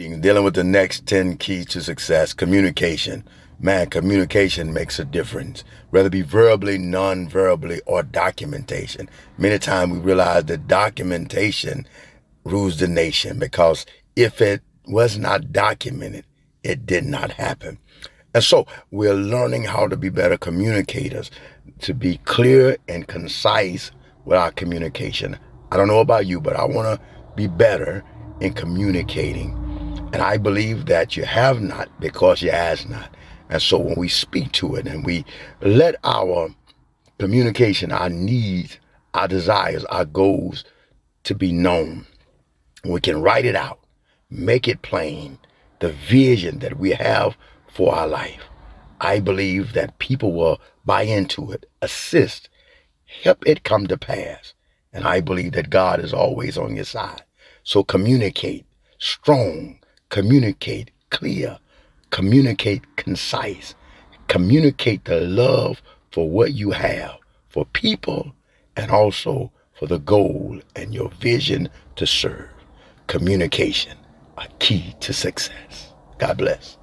Dealing with the next 10 keys to success, communication. Man, communication makes a difference, whether it be verbally, non-verbally, or documentation. Many times we realize that documentation rules the nation because if it was not documented, it did not happen. And so we're learning how to be better communicators, to be clear and concise with our communication. I don't know about you, but I want to be better in communicating. And I believe that you have not because you ask not. And so when we speak to it and we let our communication, our needs, our desires, our goals to be known, we can write it out, make it plain, the vision that we have for our life. I believe that people will buy into it, assist, help it come to pass. And I believe that God is always on your side. So communicate strong, communicate clear, communicate concise, communicate the love for what you have for people and also for the goal and your vision to serve. Communication, a key to success. God bless.